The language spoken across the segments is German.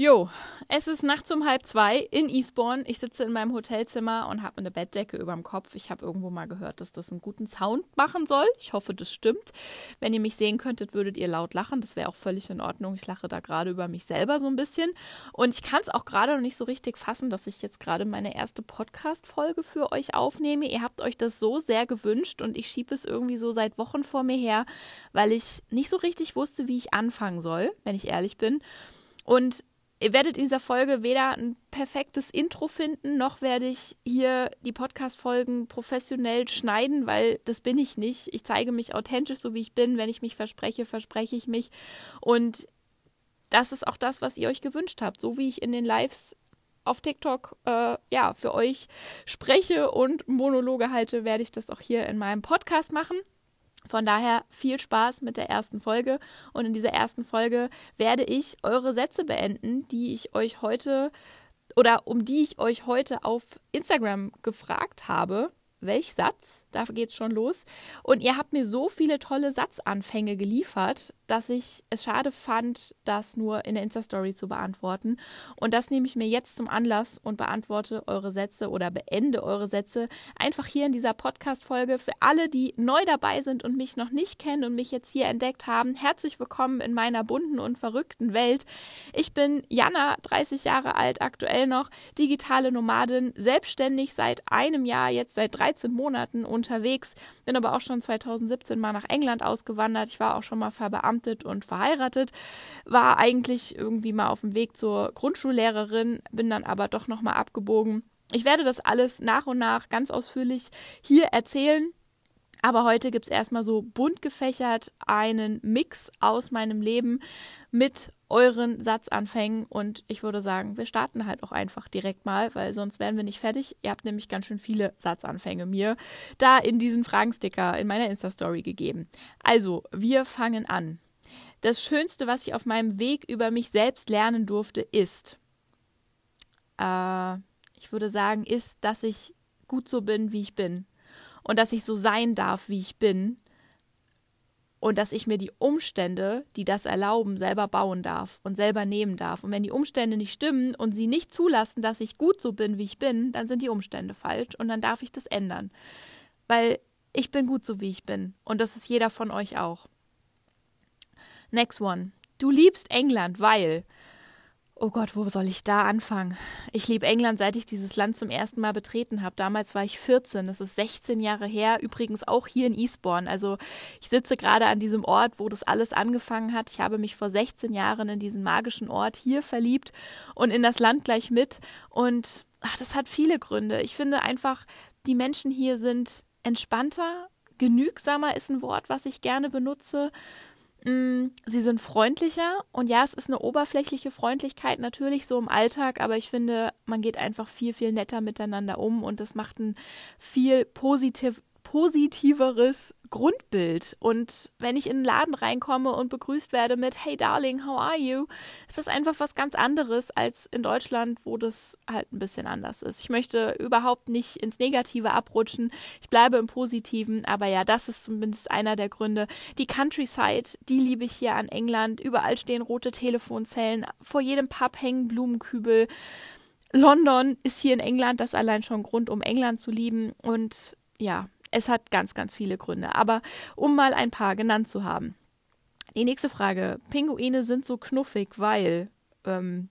Jo, es ist nachts um halb zwei in Eastbourne. Ich sitze in meinem Hotelzimmer und habe eine Bettdecke über dem Kopf. Ich habe irgendwo mal gehört, dass das einen guten Sound machen soll. Ich hoffe, das stimmt. Wenn ihr mich sehen könntet, würdet ihr laut lachen. Das wäre auch völlig in Ordnung. Ich lache da gerade über mich selber so ein bisschen. Und ich kann es auch gerade noch nicht so richtig fassen, dass ich jetzt gerade meine erste Podcast-Folge für euch aufnehme. Ihr habt euch das so sehr gewünscht und ich schiebe es irgendwie so seit Wochen vor mir her, weil ich nicht so richtig wusste, wie ich anfangen soll, wenn ich ehrlich bin. Und Ihr werdet in dieser Folge weder ein perfektes Intro finden, noch werde ich hier die Podcast-Folgen professionell schneiden, weil das bin ich nicht. Ich zeige mich authentisch, so wie ich bin. Wenn ich mich verspreche, verspreche ich mich. Und das ist auch das, was ihr euch gewünscht habt. So wie ich in den Lives auf TikTok äh, ja für euch spreche und Monologe halte, werde ich das auch hier in meinem Podcast machen. Von daher viel Spaß mit der ersten Folge. Und in dieser ersten Folge werde ich eure Sätze beenden, die ich euch heute oder um die ich euch heute auf Instagram gefragt habe welch Satz, da geht's schon los. Und ihr habt mir so viele tolle Satzanfänge geliefert, dass ich es schade fand, das nur in der Insta-Story zu beantworten. Und das nehme ich mir jetzt zum Anlass und beantworte eure Sätze oder beende eure Sätze einfach hier in dieser Podcast-Folge. Für alle, die neu dabei sind und mich noch nicht kennen und mich jetzt hier entdeckt haben, herzlich willkommen in meiner bunten und verrückten Welt. Ich bin Jana, 30 Jahre alt, aktuell noch, digitale Nomadin, selbstständig seit einem Jahr, jetzt seit drei 13 Monaten unterwegs, bin aber auch schon 2017 mal nach England ausgewandert. Ich war auch schon mal verbeamtet und verheiratet, war eigentlich irgendwie mal auf dem Weg zur Grundschullehrerin, bin dann aber doch noch mal abgebogen. Ich werde das alles nach und nach ganz ausführlich hier erzählen. Aber heute gibt es erstmal so bunt gefächert einen Mix aus meinem Leben mit euren Satzanfängen. Und ich würde sagen, wir starten halt auch einfach direkt mal, weil sonst wären wir nicht fertig. Ihr habt nämlich ganz schön viele Satzanfänge mir da in diesen Fragensticker in meiner Insta-Story gegeben. Also, wir fangen an. Das Schönste, was ich auf meinem Weg über mich selbst lernen durfte, ist, äh, ich würde sagen, ist, dass ich gut so bin, wie ich bin und dass ich so sein darf, wie ich bin und dass ich mir die Umstände, die das erlauben, selber bauen darf und selber nehmen darf. Und wenn die Umstände nicht stimmen und sie nicht zulassen, dass ich gut so bin, wie ich bin, dann sind die Umstände falsch und dann darf ich das ändern. Weil ich bin gut so, wie ich bin. Und das ist jeder von euch auch. Next one. Du liebst England, weil Oh Gott, wo soll ich da anfangen? Ich liebe England, seit ich dieses Land zum ersten Mal betreten habe. Damals war ich 14, das ist 16 Jahre her, übrigens auch hier in Eastbourne. Also ich sitze gerade an diesem Ort, wo das alles angefangen hat. Ich habe mich vor 16 Jahren in diesen magischen Ort hier verliebt und in das Land gleich mit. Und ach, das hat viele Gründe. Ich finde einfach, die Menschen hier sind entspannter, genügsamer ist ein Wort, was ich gerne benutze. Mm, sie sind freundlicher und ja, es ist eine oberflächliche Freundlichkeit natürlich so im Alltag, aber ich finde, man geht einfach viel, viel netter miteinander um und das macht ein viel positiv, positiveres Grundbild. Und wenn ich in einen Laden reinkomme und begrüßt werde mit Hey Darling, how are you? ist das einfach was ganz anderes als in Deutschland, wo das halt ein bisschen anders ist. Ich möchte überhaupt nicht ins Negative abrutschen. Ich bleibe im Positiven, aber ja, das ist zumindest einer der Gründe. Die Countryside, die liebe ich hier an England. Überall stehen rote Telefonzellen. Vor jedem Pub hängen Blumenkübel. London ist hier in England, das allein schon Grund, um England zu lieben. Und ja, es hat ganz, ganz viele Gründe. Aber um mal ein paar genannt zu haben. Die nächste Frage. Pinguine sind so knuffig, weil, ähm,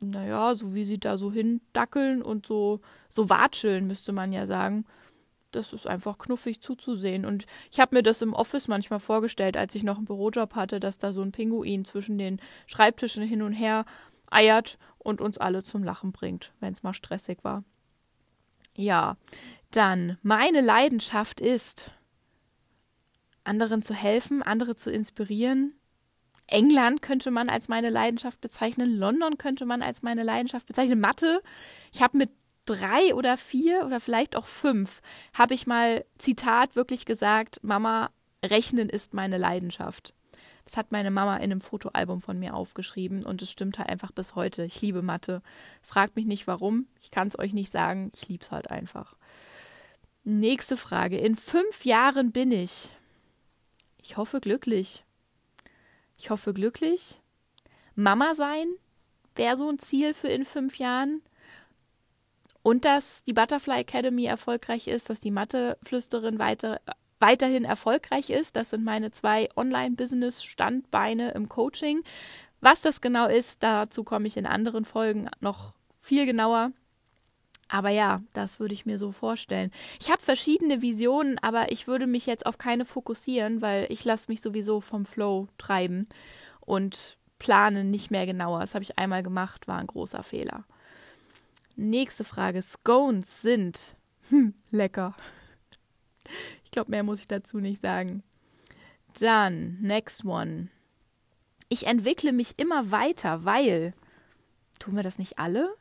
naja, so wie sie da so hindackeln und so, so watscheln, müsste man ja sagen. Das ist einfach knuffig zuzusehen. Und ich habe mir das im Office manchmal vorgestellt, als ich noch einen Bürojob hatte, dass da so ein Pinguin zwischen den Schreibtischen hin und her eiert und uns alle zum Lachen bringt, wenn es mal stressig war. Ja, dann, meine Leidenschaft ist, anderen zu helfen, andere zu inspirieren. England könnte man als meine Leidenschaft bezeichnen. London könnte man als meine Leidenschaft bezeichnen. Mathe. Ich habe mit drei oder vier oder vielleicht auch fünf, habe ich mal Zitat wirklich gesagt, Mama, Rechnen ist meine Leidenschaft. Das hat meine Mama in einem Fotoalbum von mir aufgeschrieben und es stimmt halt einfach bis heute. Ich liebe Mathe. Fragt mich nicht warum. Ich kann es euch nicht sagen. Ich liebe es halt einfach. Nächste Frage. In fünf Jahren bin ich. Ich hoffe glücklich. Ich hoffe glücklich. Mama sein wäre so ein Ziel für in fünf Jahren. Und dass die Butterfly Academy erfolgreich ist, dass die Matheflüsterin weiter, weiterhin erfolgreich ist. Das sind meine zwei Online-Business-Standbeine im Coaching. Was das genau ist, dazu komme ich in anderen Folgen noch viel genauer. Aber ja, das würde ich mir so vorstellen. Ich habe verschiedene Visionen, aber ich würde mich jetzt auf keine fokussieren, weil ich lasse mich sowieso vom Flow treiben und plane nicht mehr genauer. Das habe ich einmal gemacht, war ein großer Fehler. Nächste Frage. Scones sind hm, lecker. Ich glaube, mehr muss ich dazu nicht sagen. Dann, next one. Ich entwickle mich immer weiter, weil. Tun wir das nicht alle?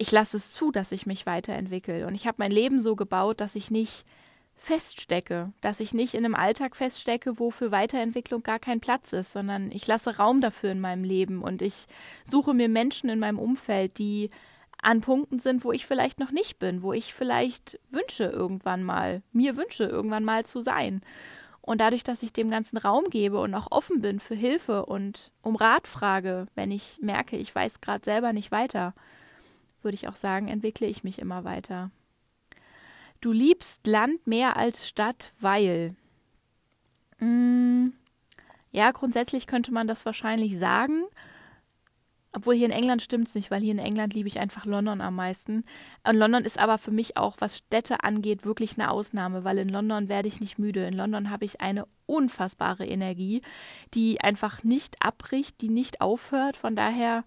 Ich lasse es zu, dass ich mich weiterentwickle. Und ich habe mein Leben so gebaut, dass ich nicht feststecke, dass ich nicht in einem Alltag feststecke, wo für Weiterentwicklung gar kein Platz ist, sondern ich lasse Raum dafür in meinem Leben und ich suche mir Menschen in meinem Umfeld, die an Punkten sind, wo ich vielleicht noch nicht bin, wo ich vielleicht wünsche irgendwann mal, mir wünsche irgendwann mal zu sein. Und dadurch, dass ich dem ganzen Raum gebe und auch offen bin für Hilfe und um Rat frage, wenn ich merke, ich weiß gerade selber nicht weiter, würde ich auch sagen, entwickle ich mich immer weiter. Du liebst Land mehr als Stadt, weil. Mm, ja, grundsätzlich könnte man das wahrscheinlich sagen. Obwohl hier in England stimmt es nicht, weil hier in England liebe ich einfach London am meisten. Und London ist aber für mich auch, was Städte angeht, wirklich eine Ausnahme, weil in London werde ich nicht müde. In London habe ich eine unfassbare Energie, die einfach nicht abbricht, die nicht aufhört. Von daher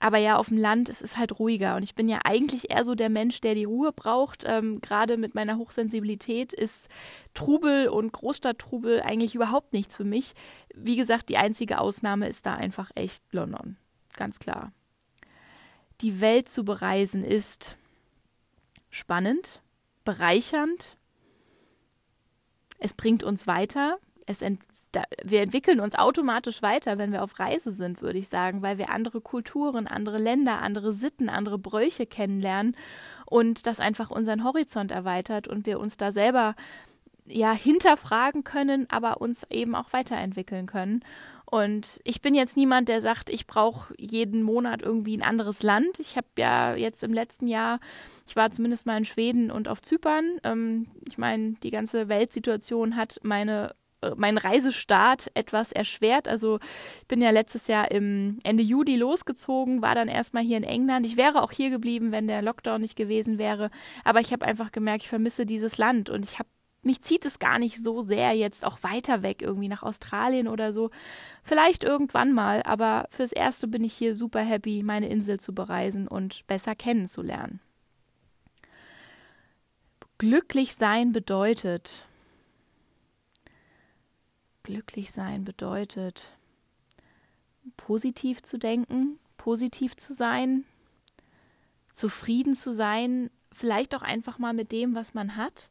aber ja, auf dem Land es ist halt ruhiger. Und ich bin ja eigentlich eher so der Mensch, der die Ruhe braucht. Ähm, Gerade mit meiner Hochsensibilität ist Trubel und Großstadttrubel eigentlich überhaupt nichts für mich. Wie gesagt, die einzige Ausnahme ist da einfach echt London. Ganz klar. Die Welt zu bereisen ist spannend, bereichernd. Es bringt uns weiter. Es ent da, wir entwickeln uns automatisch weiter, wenn wir auf Reise sind, würde ich sagen, weil wir andere Kulturen, andere Länder, andere Sitten, andere Bräuche kennenlernen und das einfach unseren Horizont erweitert und wir uns da selber ja hinterfragen können, aber uns eben auch weiterentwickeln können. Und ich bin jetzt niemand, der sagt, ich brauche jeden Monat irgendwie ein anderes Land. Ich habe ja jetzt im letzten Jahr, ich war zumindest mal in Schweden und auf Zypern. Ähm, ich meine, die ganze Weltsituation hat meine mein Reisestart etwas erschwert. Also ich bin ja letztes Jahr im Ende Juli losgezogen, war dann erstmal hier in England. Ich wäre auch hier geblieben, wenn der Lockdown nicht gewesen wäre. Aber ich habe einfach gemerkt, ich vermisse dieses Land und ich habe mich zieht es gar nicht so sehr jetzt auch weiter weg, irgendwie nach Australien oder so. Vielleicht irgendwann mal, aber fürs Erste bin ich hier super happy, meine Insel zu bereisen und besser kennenzulernen. Glücklich sein bedeutet, Glücklich sein bedeutet, positiv zu denken, positiv zu sein, zufrieden zu sein, vielleicht auch einfach mal mit dem, was man hat.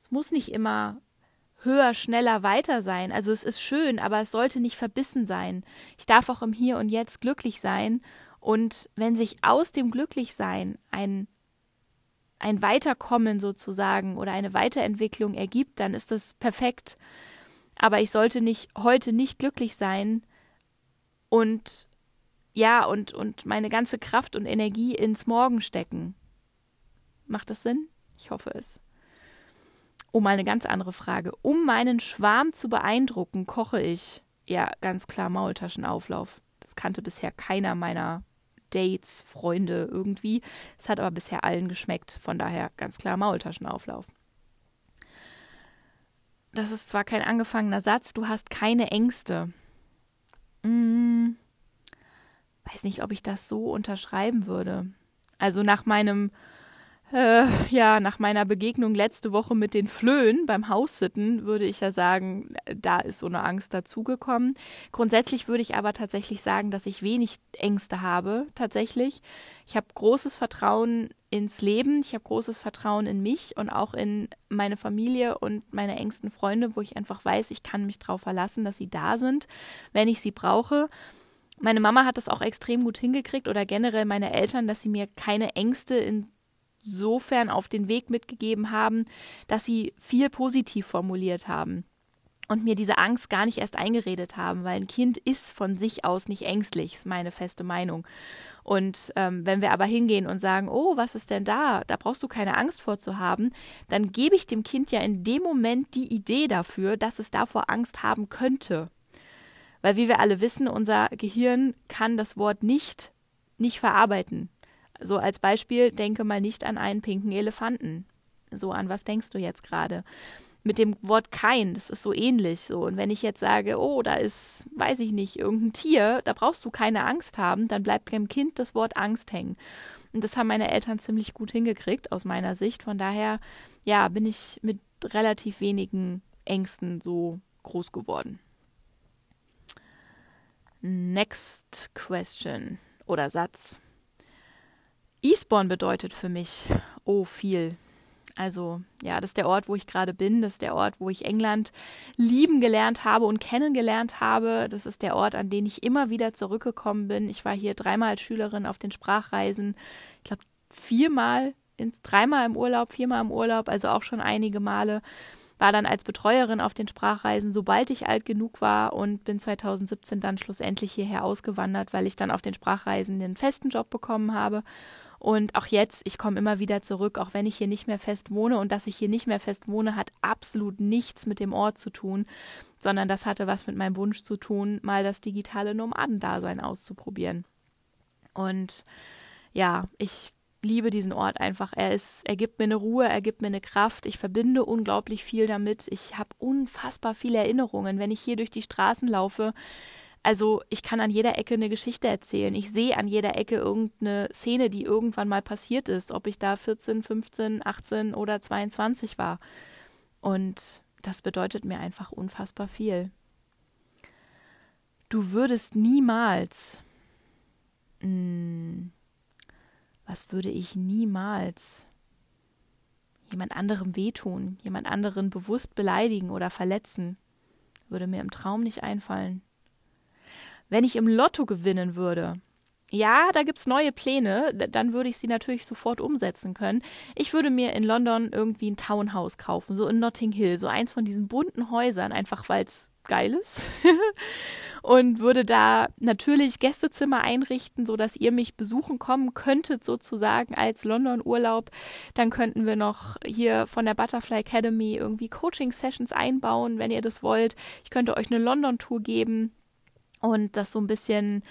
Es muss nicht immer höher, schneller, weiter sein. Also es ist schön, aber es sollte nicht verbissen sein. Ich darf auch im Hier und Jetzt glücklich sein. Und wenn sich aus dem Glücklichsein ein, ein Weiterkommen sozusagen oder eine Weiterentwicklung ergibt, dann ist das perfekt. Aber ich sollte nicht heute nicht glücklich sein und ja, und, und meine ganze Kraft und Energie ins Morgen stecken. Macht das Sinn? Ich hoffe es. Oh, mal eine ganz andere Frage. Um meinen Schwarm zu beeindrucken, koche ich. Ja, ganz klar Maultaschenauflauf. Das kannte bisher keiner meiner Dates, Freunde irgendwie. Es hat aber bisher allen geschmeckt. Von daher ganz klar Maultaschenauflauf das ist zwar kein angefangener Satz, du hast keine Ängste. Hm, weiß nicht, ob ich das so unterschreiben würde. Also nach meinem äh, ja, nach meiner Begegnung letzte Woche mit den Flöhen beim Haussitten würde ich ja sagen, da ist so eine Angst dazugekommen. Grundsätzlich würde ich aber tatsächlich sagen, dass ich wenig Ängste habe, tatsächlich. Ich habe großes Vertrauen ins Leben, ich habe großes Vertrauen in mich und auch in meine Familie und meine engsten Freunde, wo ich einfach weiß, ich kann mich darauf verlassen, dass sie da sind, wenn ich sie brauche. Meine Mama hat das auch extrem gut hingekriegt oder generell meine Eltern, dass sie mir keine Ängste in insofern auf den Weg mitgegeben haben, dass sie viel positiv formuliert haben. und mir diese Angst gar nicht erst eingeredet haben, weil ein Kind ist von sich aus nicht ängstlich, ist meine feste Meinung. Und ähm, wenn wir aber hingehen und sagen, oh, was ist denn da? Da brauchst du keine Angst vor zu haben, dann gebe ich dem Kind ja in dem Moment die Idee dafür, dass es davor Angst haben könnte. Weil wie wir alle wissen, unser Gehirn kann das Wort nicht nicht verarbeiten. So als Beispiel, denke mal nicht an einen pinken Elefanten. So an was denkst du jetzt gerade? mit dem Wort kein, das ist so ähnlich so. Und wenn ich jetzt sage, oh, da ist, weiß ich nicht, irgendein Tier, da brauchst du keine Angst haben, dann bleibt beim Kind das Wort Angst hängen. Und das haben meine Eltern ziemlich gut hingekriegt aus meiner Sicht. Von daher, ja, bin ich mit relativ wenigen Ängsten so groß geworden. Next question oder Satz. Eastbourne bedeutet für mich, oh, viel. Also ja, das ist der Ort, wo ich gerade bin. Das ist der Ort, wo ich England lieben gelernt habe und kennengelernt habe. Das ist der Ort, an den ich immer wieder zurückgekommen bin. Ich war hier dreimal als Schülerin auf den Sprachreisen. Ich glaube viermal, ins, dreimal im Urlaub, viermal im Urlaub, also auch schon einige Male. War dann als Betreuerin auf den Sprachreisen, sobald ich alt genug war und bin 2017 dann schlussendlich hierher ausgewandert, weil ich dann auf den Sprachreisen den festen Job bekommen habe und auch jetzt, ich komme immer wieder zurück, auch wenn ich hier nicht mehr fest wohne. Und dass ich hier nicht mehr fest wohne, hat absolut nichts mit dem Ort zu tun, sondern das hatte was mit meinem Wunsch zu tun, mal das digitale Nomadendasein auszuprobieren. Und ja, ich liebe diesen Ort einfach. Er ist, er gibt mir eine Ruhe, er gibt mir eine Kraft. Ich verbinde unglaublich viel damit. Ich habe unfassbar viele Erinnerungen, wenn ich hier durch die Straßen laufe also ich kann an jeder Ecke eine Geschichte erzählen. Ich sehe an jeder Ecke irgendeine Szene, die irgendwann mal passiert ist, ob ich da 14, 15, 18 oder 22 war. Und das bedeutet mir einfach unfassbar viel. Du würdest niemals. Mh, hm, was würde ich niemals jemand anderem wehtun, jemand anderen bewusst beleidigen oder verletzen? Würde mir im Traum nicht einfallen wenn ich im Lotto gewinnen würde, ja, da gibt es neue Pläne, dann würde ich sie natürlich sofort umsetzen können. Ich würde mir in London irgendwie ein Townhouse kaufen, so in Notting Hill, so eins von diesen bunten Häusern, einfach weil es geil ist. und würde da natürlich Gästezimmer einrichten, sodass ihr mich besuchen kommen könntet, sozusagen als London-Urlaub. Dann könnten wir noch hier von der Butterfly Academy irgendwie Coaching-Sessions einbauen, wenn ihr das wollt. Ich könnte euch eine London-Tour geben und das so ein bisschen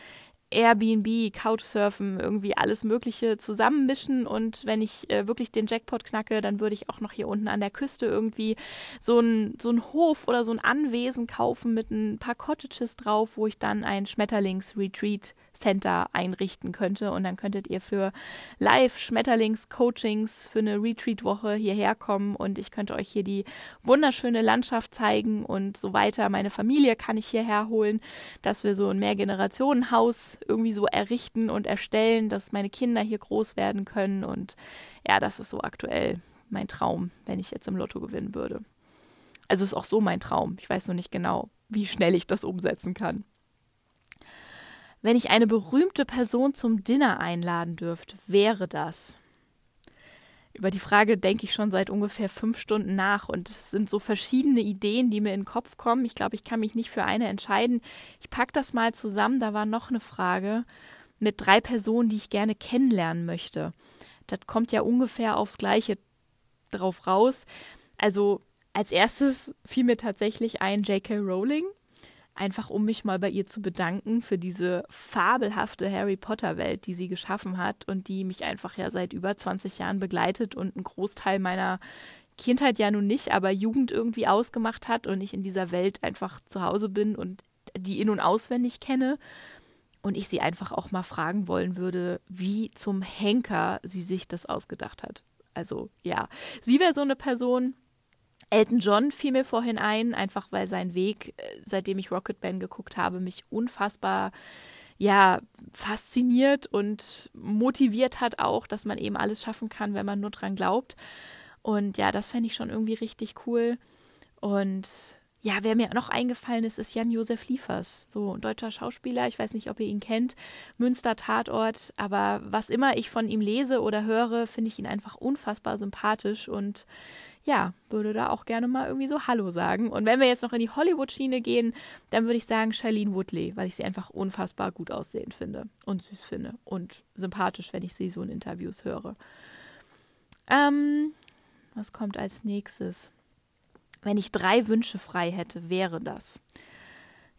Airbnb, Couchsurfen, irgendwie alles Mögliche zusammenmischen. Und wenn ich äh, wirklich den Jackpot knacke, dann würde ich auch noch hier unten an der Küste irgendwie so ein, so Hof oder so ein Anwesen kaufen mit ein paar Cottages drauf, wo ich dann ein Schmetterlings-Retreat Center einrichten könnte. Und dann könntet ihr für Live-Schmetterlings-Coachings für eine Retreat-Woche hierher kommen und ich könnte euch hier die wunderschöne Landschaft zeigen und so weiter. Meine Familie kann ich hierher holen, dass wir so ein Mehrgenerationenhaus irgendwie so errichten und erstellen, dass meine Kinder hier groß werden können. Und ja, das ist so aktuell mein Traum, wenn ich jetzt im Lotto gewinnen würde. Also ist auch so mein Traum. Ich weiß nur nicht genau, wie schnell ich das umsetzen kann. Wenn ich eine berühmte Person zum Dinner einladen dürfte, wäre das? Über die Frage denke ich schon seit ungefähr fünf Stunden nach und es sind so verschiedene Ideen, die mir in den Kopf kommen. Ich glaube, ich kann mich nicht für eine entscheiden. Ich packe das mal zusammen. Da war noch eine Frage mit drei Personen, die ich gerne kennenlernen möchte. Das kommt ja ungefähr aufs Gleiche drauf raus. Also als erstes fiel mir tatsächlich ein J.K. Rowling einfach um mich mal bei ihr zu bedanken für diese fabelhafte Harry Potter Welt, die sie geschaffen hat und die mich einfach ja seit über 20 Jahren begleitet und einen Großteil meiner Kindheit ja nun nicht, aber Jugend irgendwie ausgemacht hat und ich in dieser Welt einfach zu Hause bin und die in und auswendig kenne und ich sie einfach auch mal fragen wollen würde, wie zum Henker sie sich das ausgedacht hat. Also ja, sie wäre so eine Person, Elton John fiel mir vorhin ein, einfach weil sein Weg, äh, seitdem ich Rocketman geguckt habe, mich unfassbar ja, fasziniert und motiviert hat auch, dass man eben alles schaffen kann, wenn man nur dran glaubt. Und ja, das fände ich schon irgendwie richtig cool. Und ja, wer mir noch eingefallen ist, ist Jan-Josef Liefers, so ein deutscher Schauspieler. Ich weiß nicht, ob ihr ihn kennt. Münster Tatort. Aber was immer ich von ihm lese oder höre, finde ich ihn einfach unfassbar sympathisch und ja, würde da auch gerne mal irgendwie so Hallo sagen. Und wenn wir jetzt noch in die Hollywood-Schiene gehen, dann würde ich sagen Charlene Woodley, weil ich sie einfach unfassbar gut aussehend finde und süß finde und sympathisch, wenn ich sie so in Interviews höre. Ähm, was kommt als nächstes? Wenn ich drei Wünsche frei hätte, wäre das.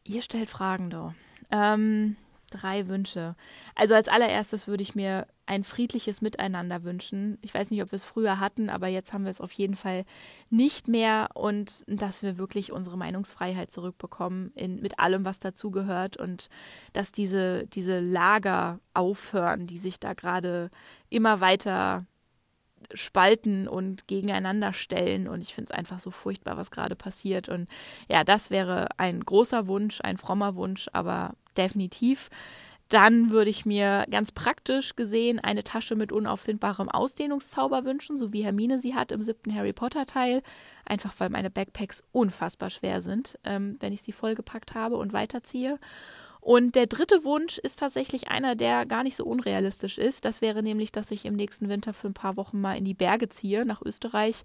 Ihr stellt Fragen da. Ähm, drei Wünsche. Also als allererstes würde ich mir ein friedliches Miteinander wünschen. Ich weiß nicht, ob wir es früher hatten, aber jetzt haben wir es auf jeden Fall nicht mehr und dass wir wirklich unsere Meinungsfreiheit zurückbekommen in, mit allem, was dazugehört und dass diese, diese Lager aufhören, die sich da gerade immer weiter spalten und gegeneinander stellen. Und ich finde es einfach so furchtbar, was gerade passiert. Und ja, das wäre ein großer Wunsch, ein frommer Wunsch, aber definitiv. Dann würde ich mir ganz praktisch gesehen eine Tasche mit unauffindbarem Ausdehnungszauber wünschen, so wie Hermine sie hat im siebten Harry Potter Teil. Einfach weil meine Backpacks unfassbar schwer sind, ähm, wenn ich sie vollgepackt habe und weiterziehe. Und der dritte Wunsch ist tatsächlich einer, der gar nicht so unrealistisch ist. Das wäre nämlich, dass ich im nächsten Winter für ein paar Wochen mal in die Berge ziehe, nach Österreich,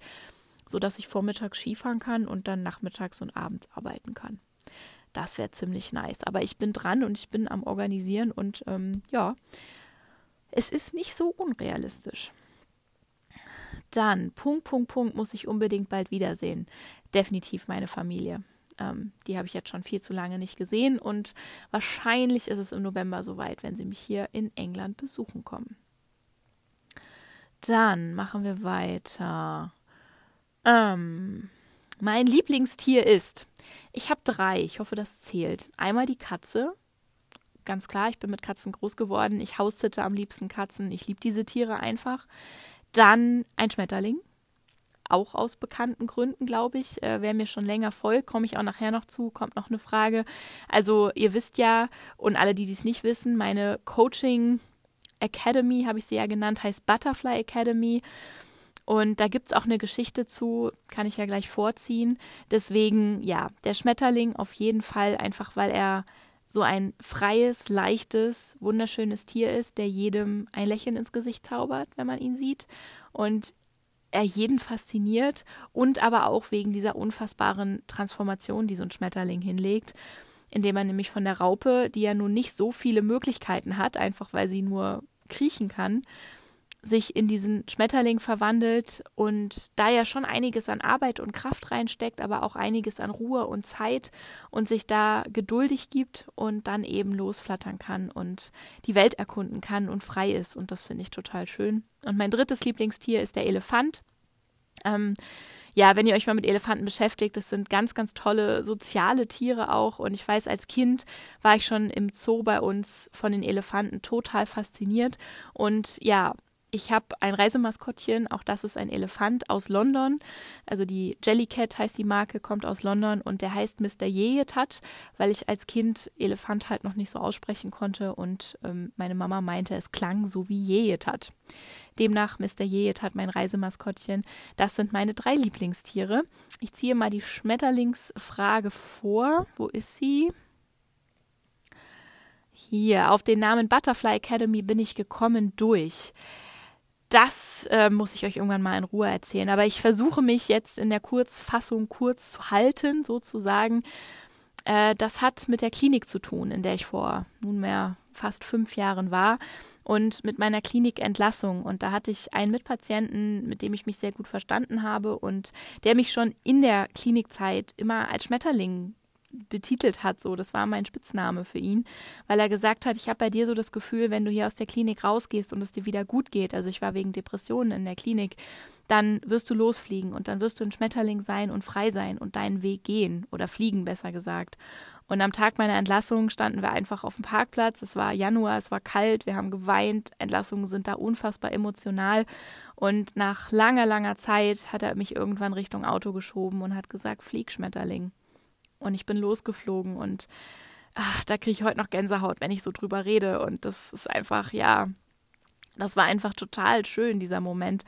sodass ich vormittags Skifahren kann und dann nachmittags und abends arbeiten kann. Das wäre ziemlich nice. Aber ich bin dran und ich bin am Organisieren und ähm, ja, es ist nicht so unrealistisch. Dann, Punkt, Punkt, Punkt, muss ich unbedingt bald wiedersehen. Definitiv meine Familie. Ähm, die habe ich jetzt schon viel zu lange nicht gesehen und wahrscheinlich ist es im November soweit, wenn sie mich hier in England besuchen kommen. Dann machen wir weiter. Ähm, mein Lieblingstier ist, ich habe drei, ich hoffe, das zählt. Einmal die Katze. Ganz klar, ich bin mit Katzen groß geworden. Ich haussitte am liebsten Katzen. Ich liebe diese Tiere einfach. Dann ein Schmetterling auch aus bekannten Gründen, glaube ich. Äh, wer mir schon länger folgt, komme ich auch nachher noch zu, kommt noch eine Frage. Also ihr wisst ja, und alle, die dies nicht wissen, meine Coaching Academy, habe ich sie ja genannt, heißt Butterfly Academy. Und da gibt es auch eine Geschichte zu, kann ich ja gleich vorziehen. Deswegen, ja, der Schmetterling auf jeden Fall, einfach weil er so ein freies, leichtes, wunderschönes Tier ist, der jedem ein Lächeln ins Gesicht zaubert, wenn man ihn sieht. Und er jeden fasziniert und aber auch wegen dieser unfassbaren Transformation, die so ein Schmetterling hinlegt, indem er nämlich von der Raupe, die ja nun nicht so viele Möglichkeiten hat, einfach weil sie nur kriechen kann, sich in diesen Schmetterling verwandelt und da ja schon einiges an Arbeit und Kraft reinsteckt, aber auch einiges an Ruhe und Zeit und sich da geduldig gibt und dann eben losflattern kann und die Welt erkunden kann und frei ist. Und das finde ich total schön. Und mein drittes Lieblingstier ist der Elefant. Ähm, ja, wenn ihr euch mal mit Elefanten beschäftigt, das sind ganz, ganz tolle soziale Tiere auch. Und ich weiß, als Kind war ich schon im Zoo bei uns von den Elefanten total fasziniert. Und ja, ich habe ein Reisemaskottchen, auch das ist ein Elefant aus London. Also die Jellycat heißt die Marke, kommt aus London und der heißt Mr. Yeyetat, weil ich als Kind Elefant halt noch nicht so aussprechen konnte und ähm, meine Mama meinte, es klang so wie Yeyetat. Demnach Mr. Yeyetat mein Reisemaskottchen. Das sind meine drei Lieblingstiere. Ich ziehe mal die Schmetterlingsfrage vor. Wo ist sie? Hier, auf den Namen Butterfly Academy bin ich gekommen durch das äh, muss ich euch irgendwann mal in Ruhe erzählen. Aber ich versuche mich jetzt in der Kurzfassung kurz zu halten, sozusagen. Äh, das hat mit der Klinik zu tun, in der ich vor nunmehr fast fünf Jahren war und mit meiner Klinikentlassung. Und da hatte ich einen Mitpatienten, mit dem ich mich sehr gut verstanden habe und der mich schon in der Klinikzeit immer als Schmetterling betitelt hat, so, das war mein Spitzname für ihn, weil er gesagt hat, ich habe bei dir so das Gefühl, wenn du hier aus der Klinik rausgehst und es dir wieder gut geht, also ich war wegen Depressionen in der Klinik, dann wirst du losfliegen und dann wirst du ein Schmetterling sein und frei sein und deinen Weg gehen oder fliegen, besser gesagt. Und am Tag meiner Entlassung standen wir einfach auf dem Parkplatz. Es war Januar, es war kalt, wir haben geweint. Entlassungen sind da unfassbar emotional. Und nach langer, langer Zeit hat er mich irgendwann Richtung Auto geschoben und hat gesagt, flieg Schmetterling. Und ich bin losgeflogen und ach, da kriege ich heute noch Gänsehaut, wenn ich so drüber rede. Und das ist einfach, ja, das war einfach total schön, dieser Moment.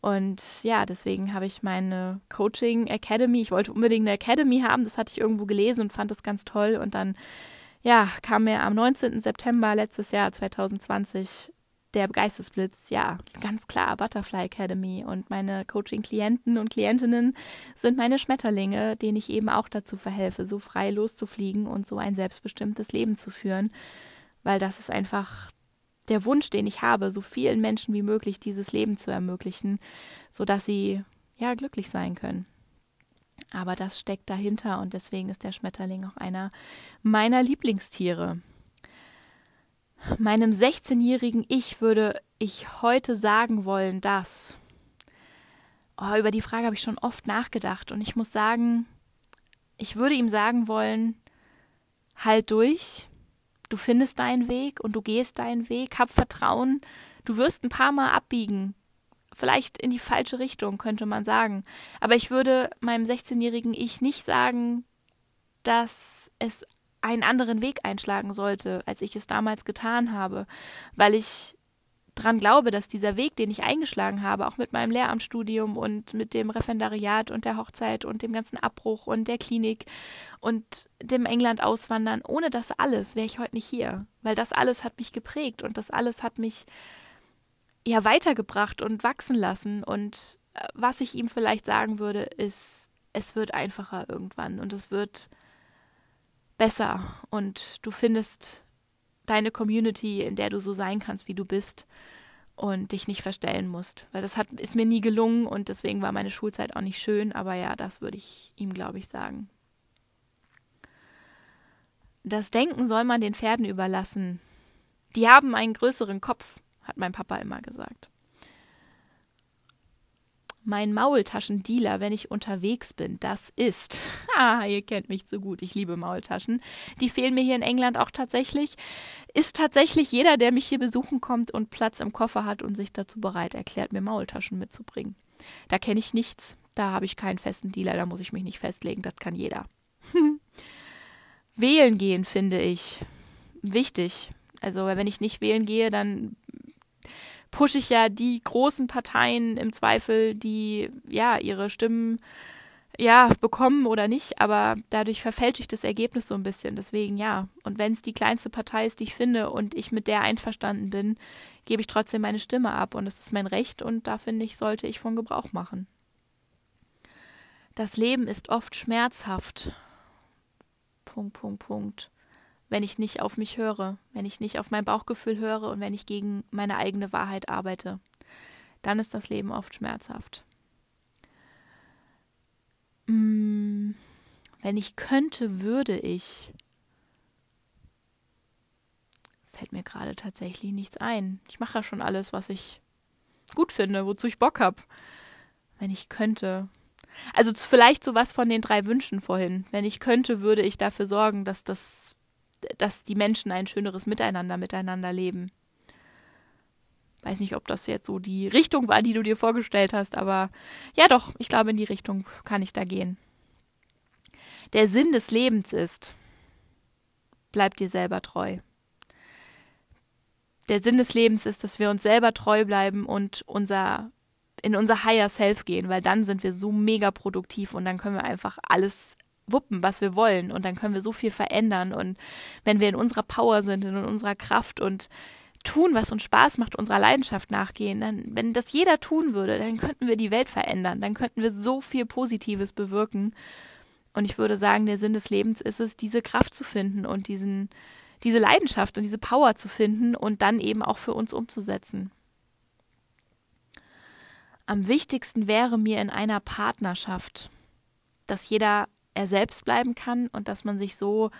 Und ja, deswegen habe ich meine Coaching Academy, ich wollte unbedingt eine Academy haben, das hatte ich irgendwo gelesen und fand das ganz toll. Und dann, ja, kam mir am 19. September letztes Jahr, 2020, der Geistesblitz, ja, ganz klar, Butterfly Academy. Und meine Coaching-Klienten und Klientinnen sind meine Schmetterlinge, denen ich eben auch dazu verhelfe, so frei loszufliegen und so ein selbstbestimmtes Leben zu führen. Weil das ist einfach der Wunsch, den ich habe, so vielen Menschen wie möglich dieses Leben zu ermöglichen, sodass sie ja glücklich sein können. Aber das steckt dahinter und deswegen ist der Schmetterling auch einer meiner Lieblingstiere. Meinem 16-jährigen Ich würde ich heute sagen wollen, dass. Oh, über die Frage habe ich schon oft nachgedacht und ich muss sagen, ich würde ihm sagen wollen, halt durch, du findest deinen Weg und du gehst deinen Weg, hab Vertrauen, du wirst ein paar Mal abbiegen, vielleicht in die falsche Richtung, könnte man sagen. Aber ich würde meinem 16-jährigen Ich nicht sagen, dass es einen anderen Weg einschlagen sollte, als ich es damals getan habe, weil ich dran glaube, dass dieser Weg, den ich eingeschlagen habe, auch mit meinem Lehramtsstudium und mit dem Referendariat und der Hochzeit und dem ganzen Abbruch und der Klinik und dem England auswandern, ohne das alles wäre ich heute nicht hier, weil das alles hat mich geprägt und das alles hat mich ja weitergebracht und wachsen lassen. Und äh, was ich ihm vielleicht sagen würde, ist, es wird einfacher irgendwann und es wird besser und du findest deine Community, in der du so sein kannst, wie du bist und dich nicht verstellen musst. Weil das hat, ist mir nie gelungen und deswegen war meine Schulzeit auch nicht schön, aber ja, das würde ich ihm, glaube ich, sagen. Das Denken soll man den Pferden überlassen. Die haben einen größeren Kopf, hat mein Papa immer gesagt mein Maultaschendealer, wenn ich unterwegs bin, das ist. Ah, ihr kennt mich zu gut. Ich liebe Maultaschen. Die fehlen mir hier in England auch tatsächlich. Ist tatsächlich jeder, der mich hier besuchen kommt und Platz im Koffer hat und sich dazu bereit erklärt, mir Maultaschen mitzubringen. Da kenne ich nichts. Da habe ich keinen festen Dealer. Da muss ich mich nicht festlegen. Das kann jeder. wählen gehen, finde ich. Wichtig. Also, wenn ich nicht wählen gehe, dann pushe ich ja die großen Parteien im Zweifel, die ja ihre Stimmen ja, bekommen oder nicht, aber dadurch verfälsche ich das Ergebnis so ein bisschen. Deswegen ja. Und wenn es die kleinste Partei ist, die ich finde und ich mit der einverstanden bin, gebe ich trotzdem meine Stimme ab und das ist mein Recht und da finde ich, sollte ich von Gebrauch machen. Das Leben ist oft schmerzhaft. Punkt, Punkt, Punkt wenn ich nicht auf mich höre, wenn ich nicht auf mein Bauchgefühl höre und wenn ich gegen meine eigene Wahrheit arbeite. Dann ist das Leben oft schmerzhaft. Hm, wenn ich könnte, würde ich. Fällt mir gerade tatsächlich nichts ein. Ich mache ja schon alles, was ich gut finde, wozu ich Bock habe. Wenn ich könnte. Also vielleicht sowas von den drei Wünschen vorhin. Wenn ich könnte, würde ich dafür sorgen, dass das dass die Menschen ein schöneres Miteinander miteinander leben. Weiß nicht, ob das jetzt so die Richtung war, die du dir vorgestellt hast, aber ja doch, ich glaube, in die Richtung kann ich da gehen. Der Sinn des Lebens ist, bleib dir selber treu. Der Sinn des Lebens ist, dass wir uns selber treu bleiben und unser in unser Higher Self gehen, weil dann sind wir so mega produktiv und dann können wir einfach alles wuppen, was wir wollen. Und dann können wir so viel verändern. Und wenn wir in unserer Power sind, in unserer Kraft und tun, was uns Spaß macht, unserer Leidenschaft nachgehen, dann, wenn das jeder tun würde, dann könnten wir die Welt verändern. Dann könnten wir so viel Positives bewirken. Und ich würde sagen, der Sinn des Lebens ist es, diese Kraft zu finden und diesen, diese Leidenschaft und diese Power zu finden und dann eben auch für uns umzusetzen. Am wichtigsten wäre mir in einer Partnerschaft, dass jeder er selbst bleiben kann und dass man sich so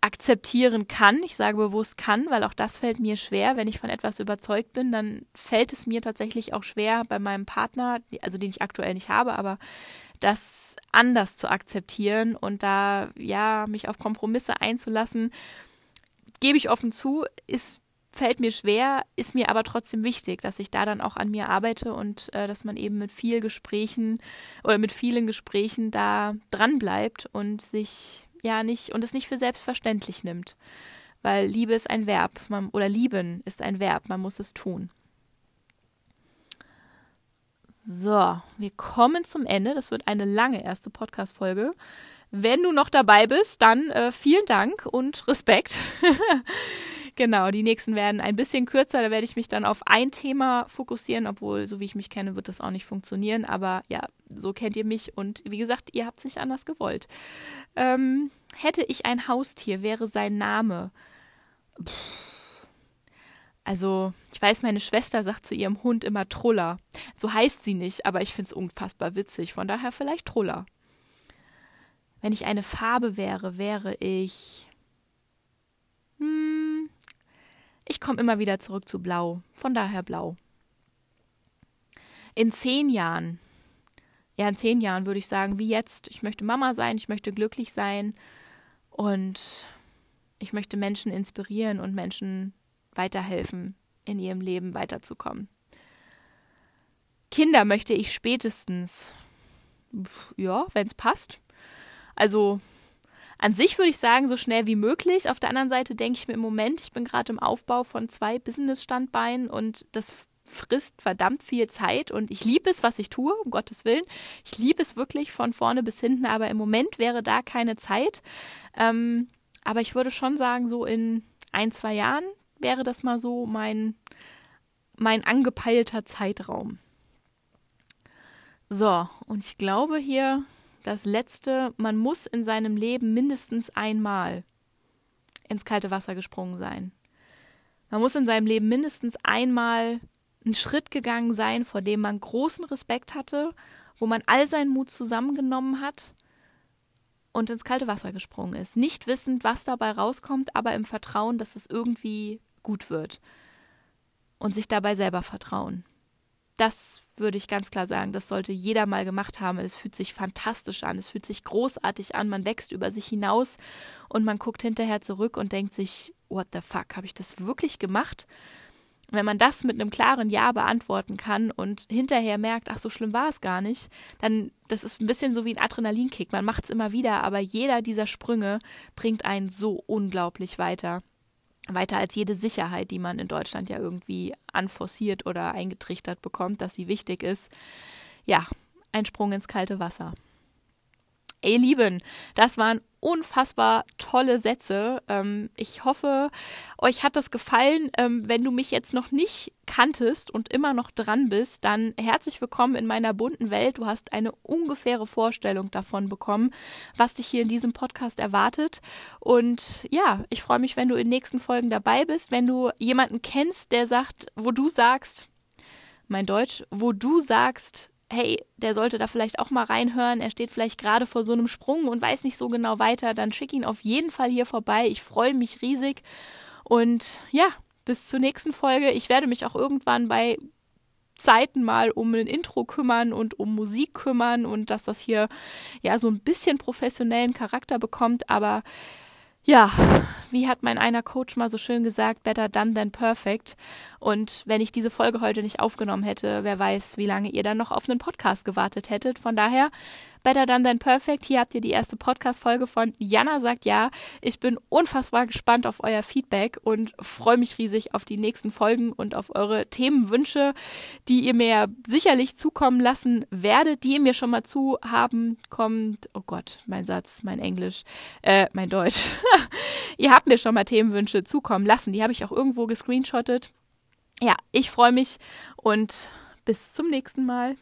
akzeptieren kann. Ich sage bewusst kann, weil auch das fällt mir schwer. Wenn ich von etwas überzeugt bin, dann fällt es mir tatsächlich auch schwer bei meinem Partner, also den ich aktuell nicht habe, aber das anders zu akzeptieren und da ja mich auf Kompromisse einzulassen, gebe ich offen zu, ist fällt mir schwer, ist mir aber trotzdem wichtig, dass ich da dann auch an mir arbeite und äh, dass man eben mit viel Gesprächen oder mit vielen Gesprächen da dran bleibt und sich ja nicht und es nicht für selbstverständlich nimmt. Weil Liebe ist ein Verb, man, oder lieben ist ein Verb, man muss es tun. So, wir kommen zum Ende. Das wird eine lange erste Podcast-Folge. Wenn du noch dabei bist, dann äh, vielen Dank und Respekt. Genau, die nächsten werden ein bisschen kürzer. Da werde ich mich dann auf ein Thema fokussieren, obwohl, so wie ich mich kenne, wird das auch nicht funktionieren. Aber ja, so kennt ihr mich und wie gesagt, ihr habt es nicht anders gewollt. Ähm, hätte ich ein Haustier, wäre sein Name. Pff. Also, ich weiß, meine Schwester sagt zu ihrem Hund immer Truller. So heißt sie nicht, aber ich finde es unfassbar witzig. Von daher vielleicht Truller. Wenn ich eine Farbe wäre, wäre ich. Hm, ich komme immer wieder zurück zu Blau. Von daher Blau. In zehn Jahren, ja, in zehn Jahren würde ich sagen, wie jetzt, ich möchte Mama sein, ich möchte glücklich sein und ich möchte Menschen inspirieren und Menschen weiterhelfen, in ihrem Leben weiterzukommen. Kinder möchte ich spätestens, ja, wenn es passt. Also an sich würde ich sagen, so schnell wie möglich. Auf der anderen Seite denke ich mir im Moment, ich bin gerade im Aufbau von zwei Business-Standbeinen und das frisst verdammt viel Zeit und ich liebe es, was ich tue, um Gottes Willen. Ich liebe es wirklich von vorne bis hinten, aber im Moment wäre da keine Zeit. Ähm, aber ich würde schon sagen, so in ein, zwei Jahren wäre das mal so mein, mein angepeilter Zeitraum. So, und ich glaube hier das letzte, man muss in seinem Leben mindestens einmal ins kalte Wasser gesprungen sein. Man muss in seinem Leben mindestens einmal einen Schritt gegangen sein, vor dem man großen Respekt hatte, wo man all seinen Mut zusammengenommen hat und ins kalte Wasser gesprungen ist. Nicht wissend, was dabei rauskommt, aber im Vertrauen, dass es irgendwie gut wird. Und sich dabei selber vertrauen. Das würde ich ganz klar sagen, das sollte jeder mal gemacht haben. Es fühlt sich fantastisch an, es fühlt sich großartig an, man wächst über sich hinaus und man guckt hinterher zurück und denkt sich, what the fuck, habe ich das wirklich gemacht? Wenn man das mit einem klaren Ja beantworten kann und hinterher merkt, ach, so schlimm war es gar nicht, dann, das ist ein bisschen so wie ein Adrenalinkick. Man macht es immer wieder, aber jeder dieser Sprünge bringt einen so unglaublich weiter weiter als jede Sicherheit, die man in Deutschland ja irgendwie anforciert oder eingetrichtert bekommt, dass sie wichtig ist. Ja, ein Sprung ins kalte Wasser. Ihr Lieben, das waren unfassbar tolle Sätze. Ähm, ich hoffe, euch hat das gefallen. Ähm, wenn du mich jetzt noch nicht kanntest und immer noch dran bist, dann herzlich willkommen in meiner bunten Welt. Du hast eine ungefähre Vorstellung davon bekommen, was dich hier in diesem Podcast erwartet. Und ja, ich freue mich, wenn du in den nächsten Folgen dabei bist. Wenn du jemanden kennst, der sagt, wo du sagst, mein Deutsch, wo du sagst, hey, der sollte da vielleicht auch mal reinhören, er steht vielleicht gerade vor so einem Sprung und weiß nicht so genau weiter, dann schick ihn auf jeden Fall hier vorbei. Ich freue mich riesig. Und ja, bis zur nächsten Folge. Ich werde mich auch irgendwann bei Zeiten mal um ein Intro kümmern und um Musik kümmern und dass das hier ja so ein bisschen professionellen Charakter bekommt, aber ja, wie hat mein einer Coach mal so schön gesagt, better done than perfect. Und wenn ich diese Folge heute nicht aufgenommen hätte, wer weiß, wie lange ihr dann noch auf einen Podcast gewartet hättet. Von daher Better Done Than Perfect. Hier habt ihr die erste Podcast-Folge von Jana sagt ja. Ich bin unfassbar gespannt auf euer Feedback und freue mich riesig auf die nächsten Folgen und auf eure Themenwünsche, die ihr mir sicherlich zukommen lassen werdet, die ihr mir schon mal zu haben kommt. Oh Gott, mein Satz, mein Englisch, äh, mein Deutsch. ihr habt mir schon mal Themenwünsche zukommen lassen. Die habe ich auch irgendwo gescreenshottet. Ja, ich freue mich und bis zum nächsten Mal.